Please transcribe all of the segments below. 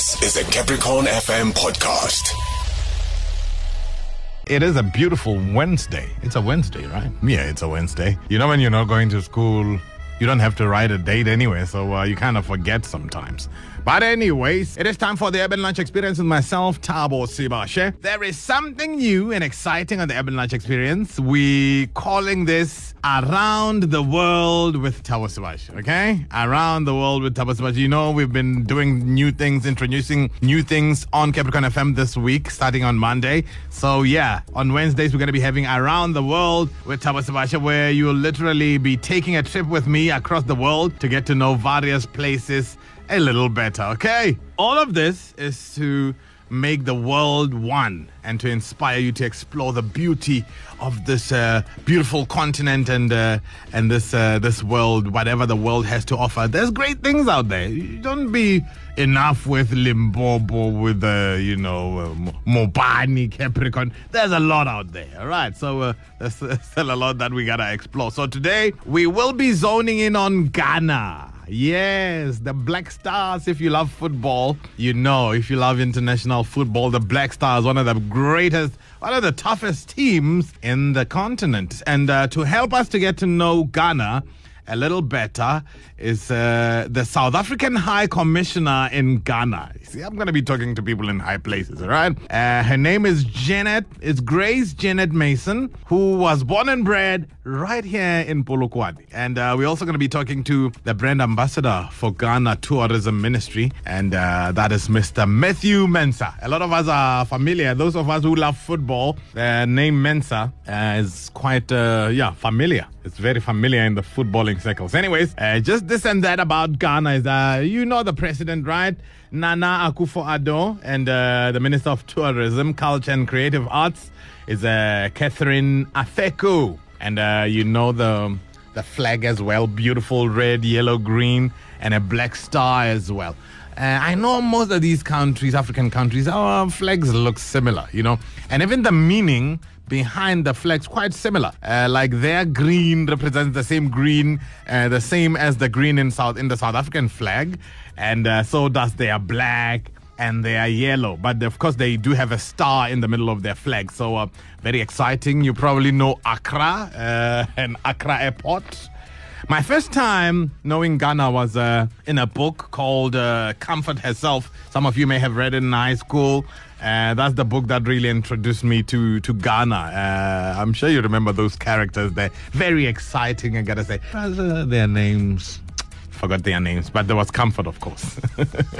This is a Capricorn FM podcast. It is a beautiful Wednesday. It's a Wednesday, right? Yeah, it's a Wednesday. You know, when you're not going to school, you don't have to write a date anyway, so uh, you kind of forget sometimes. But anyways, it is time for the Urban Lunch Experience with myself, Thabo Sebashe. There is something new and exciting on the Urban Lunch Experience. We calling this Around the World with Thabo Sebashe, okay? Around the World with Thabo Sebashe. You know, we've been doing new things, introducing new things on Capricorn FM this week, starting on Monday. So yeah, on Wednesdays, we're going to be having Around the World with Thabo Sebashe, where you'll literally be taking a trip with me across the world to get to know various places a little better, okay? All of this is to make the world one and to inspire you to explore the beauty of this uh, beautiful continent and uh, and this uh, this world, whatever the world has to offer. There's great things out there. You don't be enough with Limpopo, with uh, you know uh, Mopani, Capricorn. There's a lot out there. All right, so uh, there's still a lot that we gotta explore. So today we will be zoning in on Ghana. Yes, the Black Stars. If you love football, you know. If you love international football, the Black Stars, one of the greatest, one of the toughest teams in the continent. And uh, to help us to get to know Ghana a little better is uh, the South African High Commissioner in Ghana. See, I'm going to be talking to people in high places, all right? Uh, her name is Janet, it's Grace Janet Mason, who was born and bred right here in Polokwane. And uh, we're also going to be talking to the brand ambassador for Ghana Tourism Ministry, and uh, that is Mr. Matthew Mensah. A lot of us are familiar. Those of us who love football, the name Mensah uh, is quite, uh, yeah, familiar. It's very familiar in the footballing circles. Anyways, uh, just this and that about Ghana is, uh, you know the president, right? Nana Akufo-Addo and uh, the Minister of Tourism, Culture and Creative Arts is uh, Catherine Afeku. And uh, you know the the flag as well, beautiful red, yellow, green, and a black star as well. Uh, I know most of these countries, African countries, our flags look similar, you know, and even the meaning behind the flags quite similar. Uh, like their green represents the same green, uh, the same as the green in South in the South African flag, and uh, so does their black and they are yellow. But of course, they do have a star in the middle of their flag. So uh, very exciting. You probably know Accra uh, and Accra Airport. My first time knowing Ghana was uh, in a book called uh, Comfort Herself. Some of you may have read it in high school. Uh, that's the book that really introduced me to to Ghana. Uh, I'm sure you remember those characters. They're very exciting. I gotta say, their names forgot their names, but there was comfort, of course.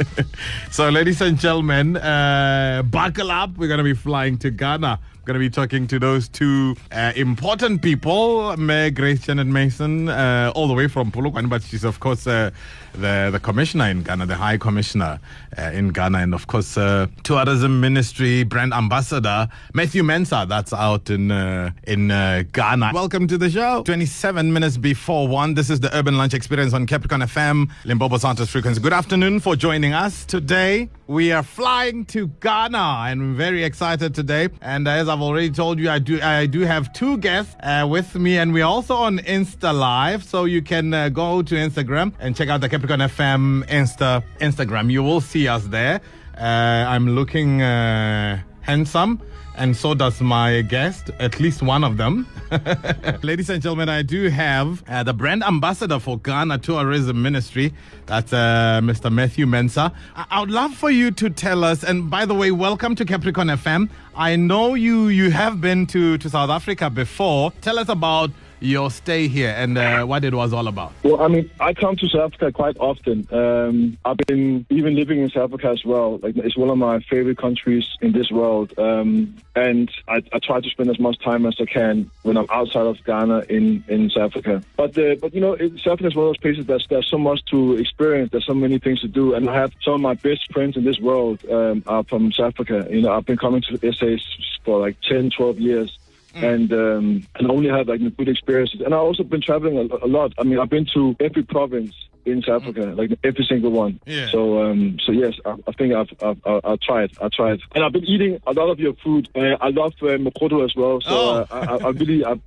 so, ladies and gentlemen, uh, buckle up. We're going to be flying to Ghana. Going to be talking to those two uh, important people, Mayor Grace Janet Mason, uh, all the way from Polokwane, but she's, of course, uh, the, the commissioner in Ghana, the high commissioner uh, in Ghana, and, of course, uh, tourism ministry brand ambassador, Matthew Mensah, that's out in, uh, in Ghana. Welcome to the show. 27 minutes before one. This is the Urban Lunch Experience on Capricorn FM, Limpopo Santos Frequency. Good afternoon for joining us today. We are flying to Ghana, and I'm very excited today. And as I've already told you, I do I do have two guests uh, with me, and we're also on Insta Live, so you can uh, go to Instagram and check out the Capricorn FM Insta Instagram. You will see us there. Uh, I'm looking uh, handsome and so does my guest, at least one of them. Ladies and gentlemen, I do have uh, the brand ambassador for Ghana Tourism Ministry. That's uh, Mr. Matthew Mensah. I-, I would love for you to tell us, and by the way, welcome to Capricorn FM. I know you you have been to, to South Africa before. Tell us about your stay here and uh, what it was all about? Well, I mean, I come to South Africa quite often. Um, I've been even living in South Africa as well. Like, it's one of my favorite countries in this world. Um, and I, I, try to spend as much time as I can when I'm outside of Ghana in, in South Africa. But, uh, but you know, it, South Africa is one of those places that there's so much to experience. There's so many things to do. And I have some of my best friends in this world um, are from South Africa. You know, I've been coming to SA for like 10, 12 years. Mm. and um, and only had like good experiences. And I've also been traveling a, a, lot. I mean, I've been to every province in South Africa, mm. like every single one. Yeah. So um, so yes, I, I think I've, I've, I've tried. I tried, and I've been eating a lot of your food. Uh, I love uh, mogodu as well. So oh. uh, I, I, really. I,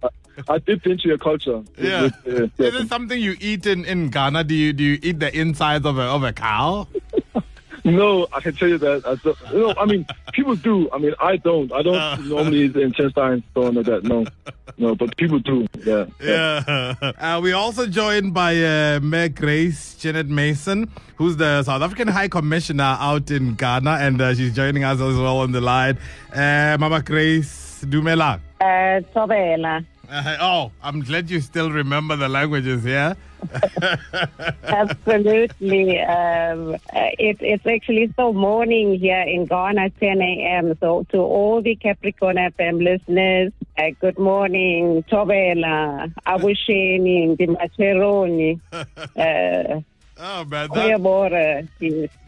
I dipped into your culture. Yeah. With, uh, Is it something you eat in, in Ghana? Do you do you eat the insides of a of a cow? No, I can tell you that. I don't, no, I mean, people do. I mean, I don't. I don't normally intestine stone like that. No, no, but people do. Yeah. Yeah. Uh, we're also joined by uh, Mayor Grace Janet Mason, who's the South African High Commissioner out in Ghana, and uh, she's joining us as well on the line. Uh, Mama Grace Dumela. Uh, Thobela. Uh, oh, I'm glad you still remember the languages, yeah? Absolutely. Um, uh, it, it's actually still morning here in Ghana, 10 a.m. So to all the Capricorn FM listeners, uh, good morning, Thobela, Abusheni, Dimacheroni. Uh, Oh, man. That.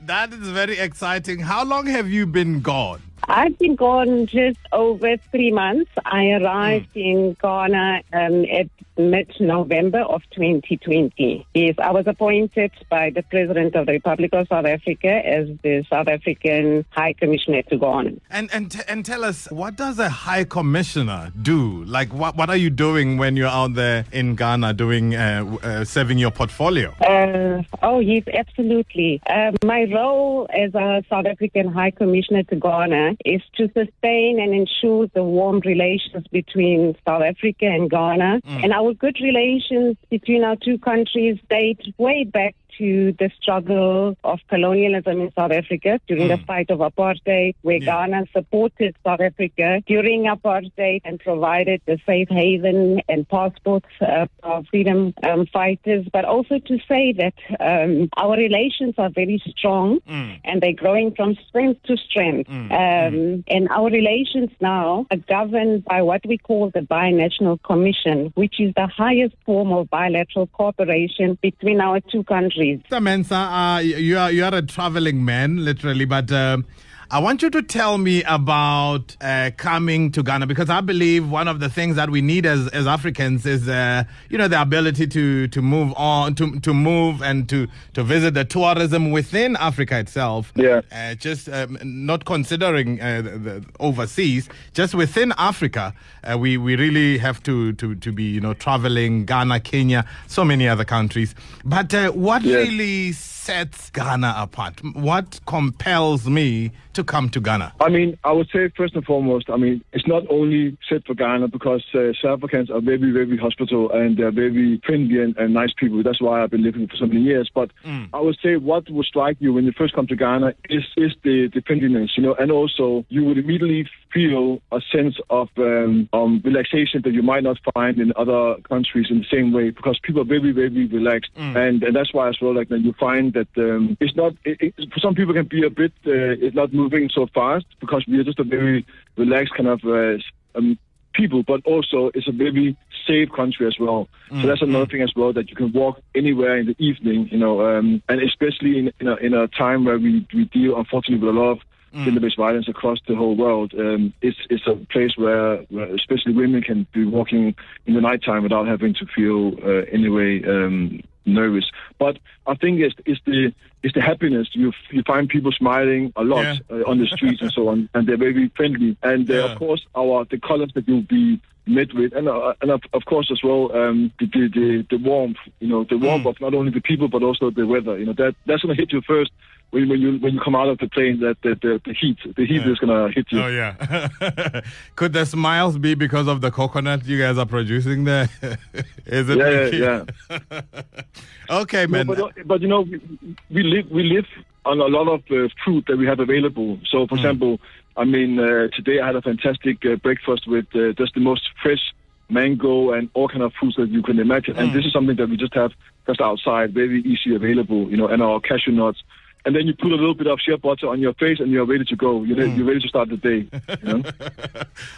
That is very exciting. How long have you been gone? I've been gone just over three months. I arrived in Ghana um, at mid-November of 2020. Yes, I was appointed by the President of the Republic of South Africa as the South African High Commissioner to Ghana. And and t- and tell us, what does a high commissioner do? Like, what what are you doing when you're out there in Ghana doing uh, uh, serving your portfolio? Uh, oh, yes, absolutely. Uh, my role as a South African High Commissioner to Ghana is to sustain and ensure the warm relations between South Africa and Ghana. Mm. And our good relations between our two countries date way back to the struggle of colonialism in South Africa during the fight of apartheid, where Yeah. Ghana supported South Africa during apartheid and provided the safe haven and passports uh, of freedom um, fighters. But also to say that um, our relations are very strong and they're growing from strength to strength. Um, and our relations now are governed by what we call the Binational Commission, which is the highest form of bilateral cooperation between our two countries. Mr. Mensah, uh, you are you are a traveling man, literally, but. um I want you to tell me about uh, coming to Ghana because I believe one of the things that we need as, as Africans is, uh, you know, the ability to, to move on, to, to move and to, to visit the tourism within Africa itself. Yeah. Uh, just um, not considering uh, the, the overseas, just within Africa, uh, we, we really have to, to, to be, you know, traveling Ghana, Kenya, so many other countries. But uh, what Yeah. really sets Ghana apart? What compels me to come to Ghana? I mean, I would say first and foremost, I mean, it's not only set for Ghana because uh, South Africans are very, very hospitable and they're very friendly and, and nice people. That's why I've been living for so many years. But I would say what would strike you when you first come to Ghana is, is the, the friendliness, you know, and also you would immediately feel a sense of um, um, relaxation that you might not find in other countries in the same way because people are very, very relaxed. And, and that's why as well, like, that you find that um, it's not, it, it, for some people can be a bit, uh, it's not moving so fast because we are just a very relaxed kind of uh, um, people, but also it's a very safe country as well. So that's another thing as well that you can walk anywhere in the evening, you know, um, and especially in, in, a, in a time where we, we deal unfortunately with a lot of gender-based violence across the whole world. Um, it's, it's a place where, where especially women can be walking in the nighttime without having to feel uh, anyway um, nervous. But I think it's, it's the it's the happiness. You you find people smiling a lot Yeah. uh, on the streets and so on, and they're very friendly. And uh, Yeah. of course, our the colors that you'll be met with, and uh, and of, of course as well um, the, the the the warmth. You know, the warmth of not only the people but also the weather. You know, that that's gonna hit you first. When, when you when you come out of the plane, that the, the, the heat, the heat Yeah. is gonna hit you. Oh yeah. Could the smiles be because of the coconut you guys are producing there? Is it? Yeah, yeah, making- okay, No, man. but, uh, but you know, we, we live we live on a lot of uh, fruit that we have available. So, for example, I mean, uh, today I had a fantastic uh, breakfast with uh, just the most fresh mango and all kind of fruits that you can imagine. And this is something that we just have just outside, very easy available. You know, and our cashew nuts. And then you put a little bit of shea butter on your face, and you're ready to go. You're, re- you're ready to start the day. You know?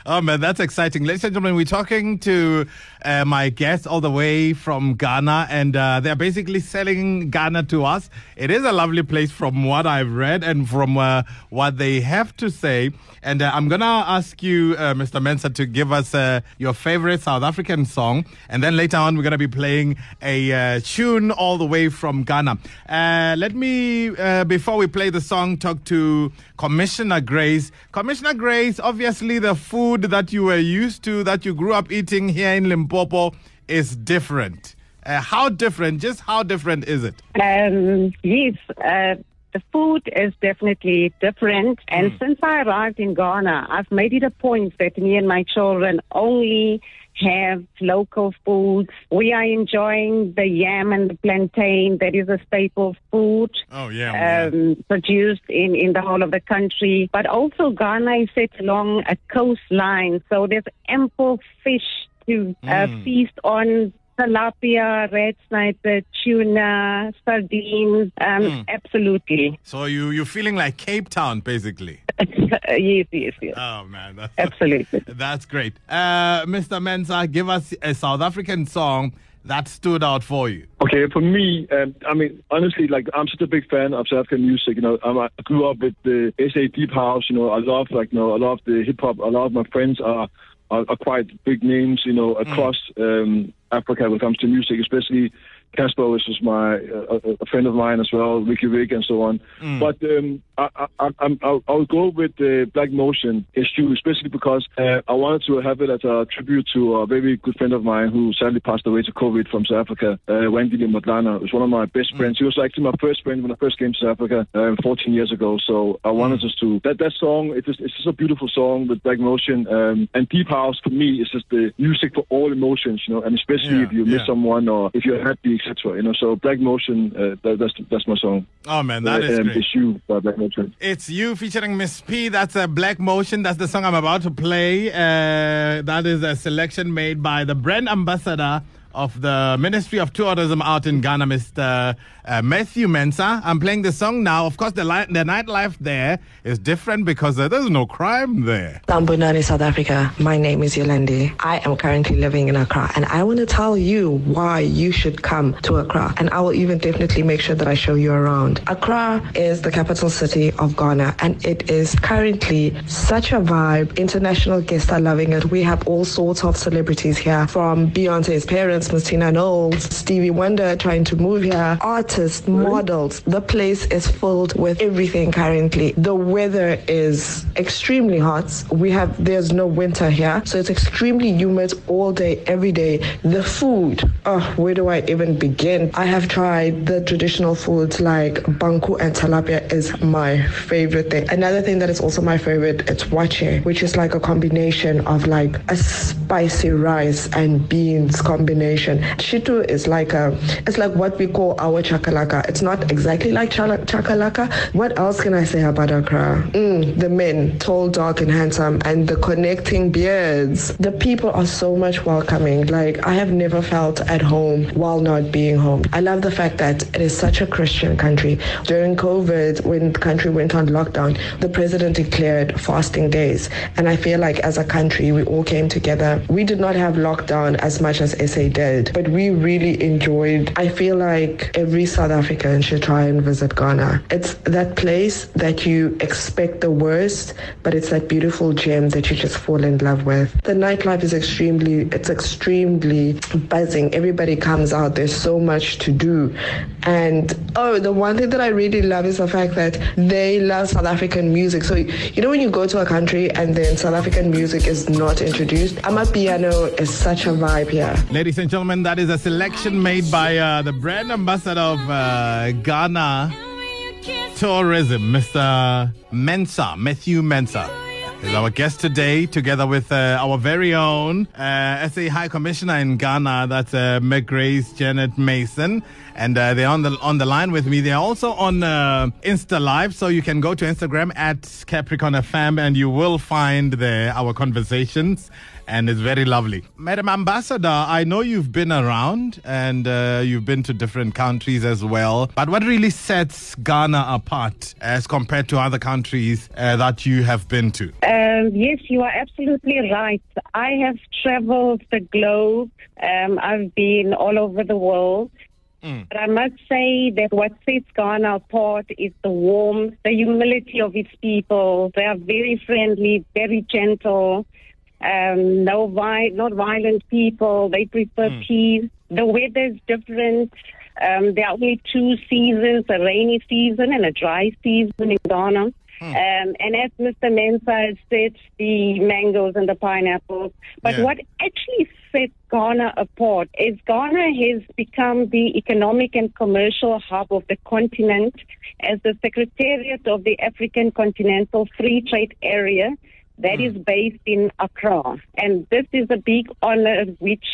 Oh man, that's exciting, ladies and gentlemen. We're talking to uh, my guests all the way from Ghana, and uh, they're basically selling Ghana to us. It is a lovely place, from what I've read and from uh, what they have to say. And uh, I'm gonna ask you, uh, Mr. Mensah, to give us uh, your favorite South African song, and then later on we're gonna be playing a uh, tune all the way from Ghana. Uh, let me, uh, before we play the song, talk to Commissioner Grace. Commissioner Grace, obviously the food that you were used to, that you grew up eating here in Limpopo, is different. Uh, how different? Just how different is it? Um, yes, uh, the food is definitely different. And Mm. since I arrived in Ghana, I've made it a point that me and my children only have local foods. We are enjoying the yam and the plantain that is a staple food Oh, yeah. um, produced in, in the whole of the country. But also Ghana is set along a coastline, so there's ample fish to uh, Mm. feast on. Tilapia, red snapper, tuna, sardines, um, Mm. absolutely. So you, you're feeling like Cape Town, basically. yes, yes, yes. Oh, man. That's, Absolutely. that's great. Uh, Mr. Mensah, give us a South African song that stood out for you. Okay, for me, um, I mean, honestly, like I'm such a big fan of South African music. You know, I'm, I grew up with the SA Deep House. You know, I love like you know a lot of the hip hop. A lot of my friends are are, are quite big names. You know, across um, Africa when it comes to music, especially Cassper, which is my uh, a, a friend of mine as well, Riky Rick, and so on. But um, I, I, I, I'm- I'll, I'll go with the Black Motion issue, especially because uh, I wanted to have it as a tribute to a very good friend of mine who sadly passed away to COVID from South Africa, uh, Wendy Motlana. was one of my best friends. He was actually my first friend when I first came to South Africa um, 14 years ago. So I wanted us to that that song. It's just, it's just a beautiful song with Black Motion um, and Deep House. For me, is just the music for all emotions, you know, and especially Yeah, if you miss someone or if you're happy, etc. You know, so Black Motion, uh, that, that's that's my song. Oh, man, that is um, great. Issue by Black Motion. It's you featuring Miss P. That's a Black Motion. That's the song I'm about to play. Uh, that is a selection made by the brand ambassador of the Ministry of Tourism out in Ghana, Mr. Uh, Matthew Mensah. I'm playing the song now. Of course, the, li- the nightlife there is different because uh, there's no crime there. Tambunani, South Africa. My name is Yolandi. I am currently living in Accra, and I want to tell you why you should come to Accra. And I will even definitely make sure that I show you around. Accra is the capital city of Ghana, and it is currently such a vibe. International guests are loving it. We have all sorts of celebrities here, from Beyonce's parents, Miss Tina Knowles, Stevie Wonder trying to move here, artists, models. The place is filled with everything currently. The weather is extremely hot. We have there's no winter here, so it's extremely humid all day, every day. The food, oh, where do I even begin? I have tried the traditional foods like banku and tilapia is my favorite thing. Another thing that is also my favorite, it's waakye, which is like a combination of like a spicy rice and beans combination. Shito is like a, it's like what we call our chakalaka. It's not exactly like chakalaka. What else can I say about Accra? Mm, the men, tall, dark, and handsome, and the connecting beards. The people are so much welcoming. Like I have never felt at home while not being home. I love the fact that it is such a Christian country. During COVID, when the country went on lockdown, the president declared fasting days, and I feel like as a country we all came together. We did not have lockdown as much as SA did, but we really enjoyed. I feel like every South African should try and visit Ghana. It's that place that you expect the worst, but it's that beautiful gem that you just fall in love with. The nightlife is extremely, it's extremely buzzing. Everybody comes out. There's so much to do. And oh, the one thing that I really love is the fact that they love South African music. So, you know, when you go to a country and then South African music is not introduced, Amapiano is such a vibe here. Ladies and gentlemen, that is a selection made by uh, the brand ambassador of uh, Ghana Tourism, Mr. Mensah, Matthew Mensah. Is our guest today, together with uh, our very own uh, SA High Commissioner in Ghana, that's uh, McGrace Janet Mason, and uh, they're on the on the line with me. They're also on uh, Insta Live, so you can go to Instagram at Capricorn FM, and you will find there our conversations and it's very lovely. Madam Ambassador, I know you've been around and uh, you've been to different countries as well, but what really sets Ghana apart as compared to other countries uh, that you have been to? Um, yes, you are absolutely right. I have traveled the globe. Um, I've been all over the world. But I must say that what sets Ghana apart is the warmth, the humility of its people. They are very friendly, very gentle, um, no vi- not violent people. They prefer peace. The weather is different. Um, there are only two seasons, a rainy season and a dry season in Ghana. Um, and as Mr. Mensah said, the mangoes and the pineapples. But Yeah. what actually sets Ghana apart is Ghana has become the economic and commercial hub of the continent as the Secretariat of the African Continental Free Trade Area that is based in Accra. And this is a big honor which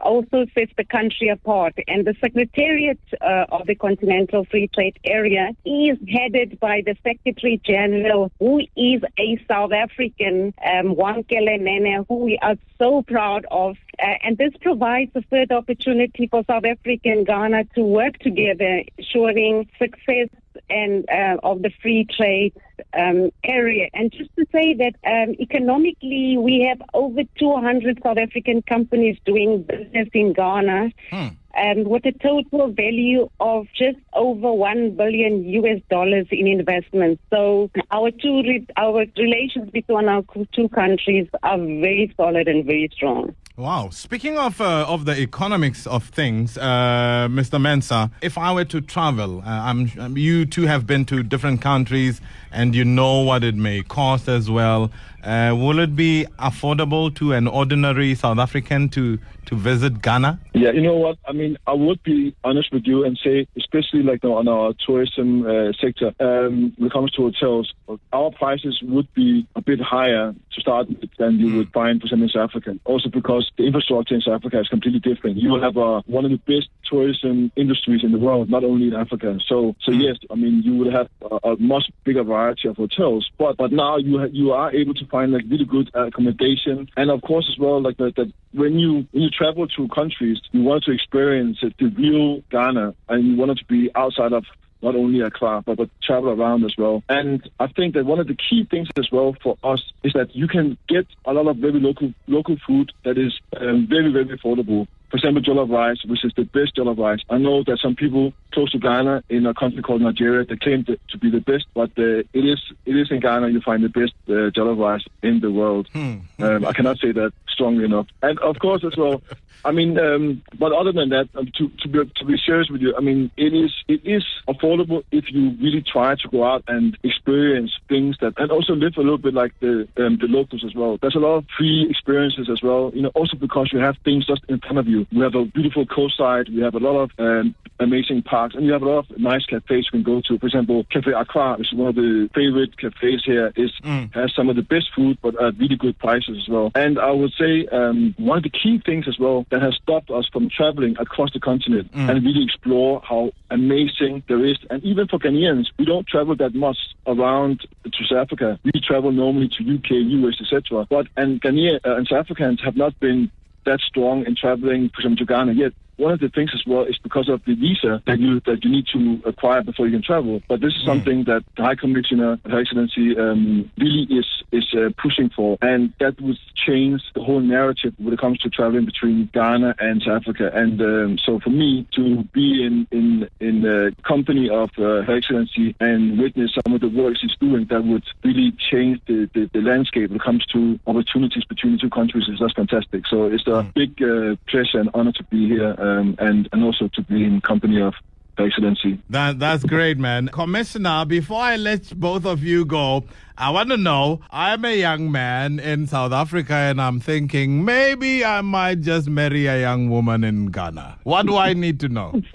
also sets the country apart. And the Secretariat uh, of the Continental Free Trade Area is headed by the Secretary General, who is a South African, um, Wamkele Mene, who we are so proud of. Uh, and this provides a further opportunity for South Africa and Ghana to work together, ensuring success and uh, of the free trade um, area. And just to say that um, economically, we have over 200 South African companies doing business in Ghana. And with a total value of just over one billion US dollars in investments, so our two re- our relations between our two countries are very solid and very strong. Wow. Speaking of uh, of the economics of things, uh, Mr. Mensah, if I were to travel, uh, I'm, you two have been to different countries and you know what it may cost as well. Uh, will it be affordable to an ordinary South African to, to visit Ghana? Yeah, you know what? I mean, I would be honest with you and say, especially like on our tourism uh, sector, um, when it comes to hotels, our prices would be a bit higher to start with than you would find for some in South Africa. Also because the infrastructure in South Africa is completely different. You will have uh, one of the best tourism industries in the world, not only in Africa. So, so yes, I mean, you would have a, a much bigger variety of hotels, but but now you ha- you are able to find like really good uh, accommodation, and of course as well like that, that when you when you travel to countries, you want to experience the real Ghana, and you want to be outside of not only Accra, but, but travel around as well. And I think that one of the key things as well for us is that you can get a lot of very local local food that is um, very, very affordable. For example, jollof rice, which is the best jollof rice. I know that some people close to Ghana in a country called Nigeria, they claim to, be the best, but uh, it is it is in Ghana you find the best uh, jollof rice in the world. Um, I cannot say that strongly enough. And of course, as well, I mean, um, but other than that, um, to to be to be serious with you, I mean, it is it is affordable if you really try to go out and experience things that, and also live a little bit like the um, the locals as well. There's a lot of free experiences as well. You know, also because you have things just in front of you. We have a beautiful coastside. We have a lot of um, amazing parks, and you have a lot of nice cafes you can go to. For example, Cafe Accra is one of the favorite cafes here. Is has some of the best food, but at really good prices as well. And I would say um, one of the key things as well that has stopped us from traveling across the continent and really explore how amazing there is. And even for Ghanaians, we don't travel that much around to South Africa. We travel normally to UK, US, etc. But and Ghanaian uh, and South Africans have not been that strong in traveling, for example, to Ghana yet. One of the things as well is because of the visa that you that you need to acquire before you can travel. But this is something that the High Commissioner, Her Excellency, um, really is is uh, pushing for, and that would change the whole narrative when it comes to traveling between Ghana and South Africa. And um, so, for me to be in in in the company of uh, Her Excellency and witness some of the work she's doing, that would really change the, the, the landscape when it comes to opportunities between the two countries. Is just fantastic. So it's a big uh, pleasure and honor to be here, um, and and also to be in company of Excellency. That that's great, man. Commissioner, before I let both of you go, I want to know. I'm a young man in South Africa, and I'm thinking maybe I might just marry a young woman in Ghana. What do I need to know?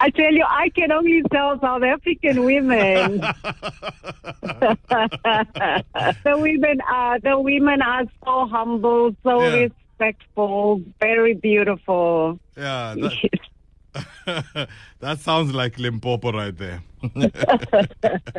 I tell you, I can only tell South African women. the women are the women are so humble, so Yeah. Respectful, very beautiful. Yeah, that, that sounds like Limpopo right there.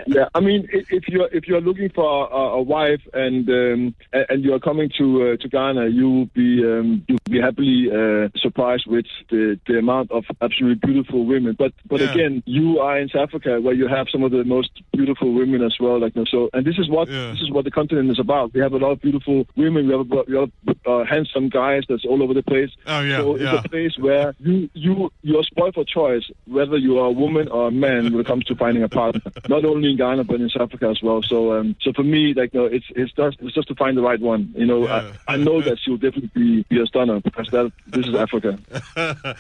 Yeah, I mean, if you're if you're looking for a, a wife and um, and you're coming to uh, to Ghana, you'll be um, you'll be happily uh, surprised with the, the amount of absolutely beautiful women. But but Yeah. again, you are in South Africa where you have some of the most beautiful women as well. Like so, and this is what Yeah. this is what the continent is about. We have a lot of beautiful women. We have a, we have uh, handsome guys that's all over the place. Oh, yeah, so yeah. it's a place where you you you're spoiled for choice, whether you are a woman or a man when it comes to finding a partner, not only in Ghana but in South Africa as well. So, um, so for me, like, no, it's it's just it's just to find the right one. You know, Yeah. I, I know that she'll definitely be, be a stunner because that this is Africa.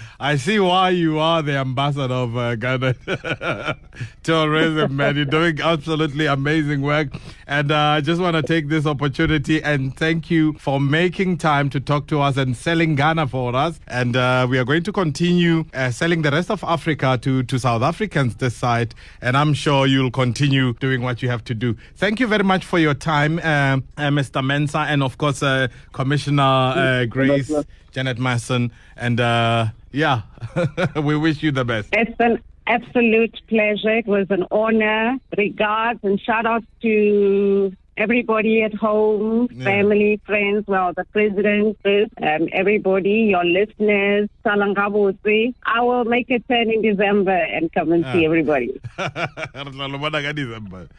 I see why you are the ambassador of uh, Ghana tourism, man. You're doing absolutely amazing work. And uh, I just want to take this opportunity and thank you for making time to talk to us and selling Ghana for us. And uh, we are going to continue uh, selling the rest of Africa to, to South Africans this side. And I'm sure you'll continue doing what you have to do. Thank you very much for your time, uh, uh, Mr. Mensah, and of course, uh, Commissioner uh, Grace. Janet Mason, and uh, yeah, we wish you the best. It's an absolute pleasure. It was an honor. Regards and shout out to everybody at home, Yeah. family, friends, well, the president, um, everybody, your listeners, Salangabose. I will make a turn in December and come and see Ah. everybody.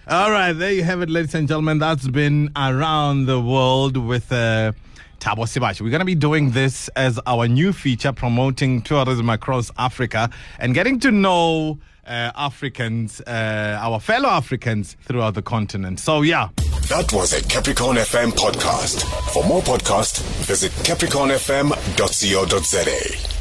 All right, there you have it, ladies and gentlemen. That's been around the world with. Uh, Thabo Sebashe. We're going to be doing this as our new feature promoting tourism across Africa and getting to know uh, Africans, uh, our fellow Africans throughout the continent. So, yeah. That was a Capricorn FM podcast. For more podcasts, visit capricornfm.co.za.